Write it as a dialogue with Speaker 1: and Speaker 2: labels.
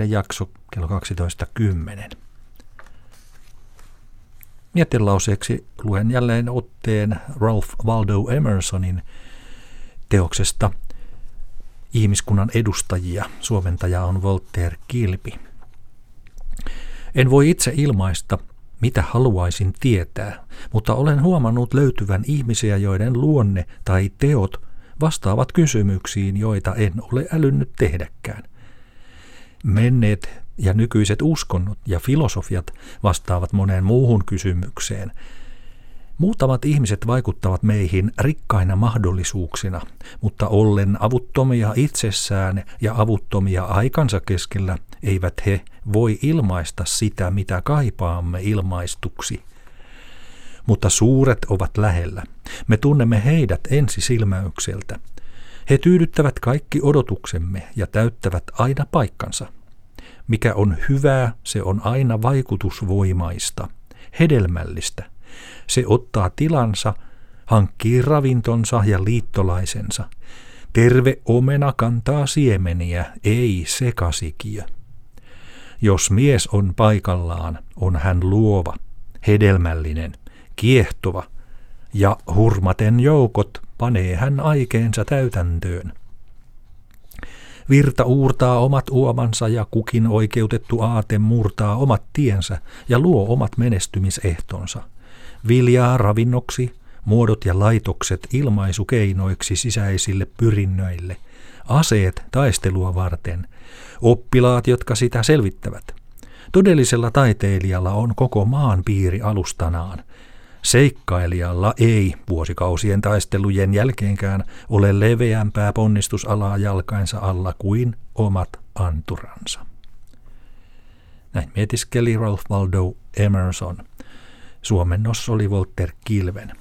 Speaker 1: jakso kello 12.10. Mietinlauseeksi luen jälleen otteen Ralph Waldo Emersonin teoksesta Ihmiskunnan edustajia. Suomentaja on Voltaire Kilpi. En voi itse ilmaista, mitä haluaisin tietää, mutta olen huomannut löytyvän ihmisiä, joiden luonne tai teot vastaavat kysymyksiin, joita en ole älynnyt tehdäkään. Menneet ja nykyiset uskonnot ja filosofiat vastaavat moneen muuhun kysymykseen. Muutamat ihmiset vaikuttavat meihin rikkaina mahdollisuuksina, mutta ollen avuttomia itsessään ja avuttomia aikansa keskellä, eivät he voi ilmaista sitä, mitä kaipaamme ilmaistuksi. Mutta suuret ovat lähellä. Me tunnemme heidät ensisilmäykseltä. He tyydyttävät kaikki odotuksemme ja täyttävät aina paikkansa. Mikä on hyvää, se on aina vaikutusvoimaista, hedelmällistä. Se ottaa tilansa, hankkii ravintonsa ja liittolaisensa. Terve omena kantaa siemeniä, ei sekasikiö. Jos mies on paikallaan, on hän luova, hedelmällinen, kiehtova, ja hurmaten joukot panee hän aikeensa täytäntöön. Virta uurtaa omat uomansa ja kukin oikeutettu aate murtaa omat tiensä ja luo omat menestymisehtonsa. Viljaa ravinnoksi, muodot ja laitokset ilmaisukeinoiksi sisäisille pyrinnöille, aseet taistelua varten, oppilaat, jotka sitä selvittävät. Todellisella taiteilijalla on koko maan piiri alustanaan – Seikkailijalla ei vuosikausien taistelujen jälkeenkään ole leveämpää ponnistusalaa jalkainsa alla kuin omat anturansa. Näin mietiskeli Ralph Waldo Emerson. Suomennos oli Walter Kilven.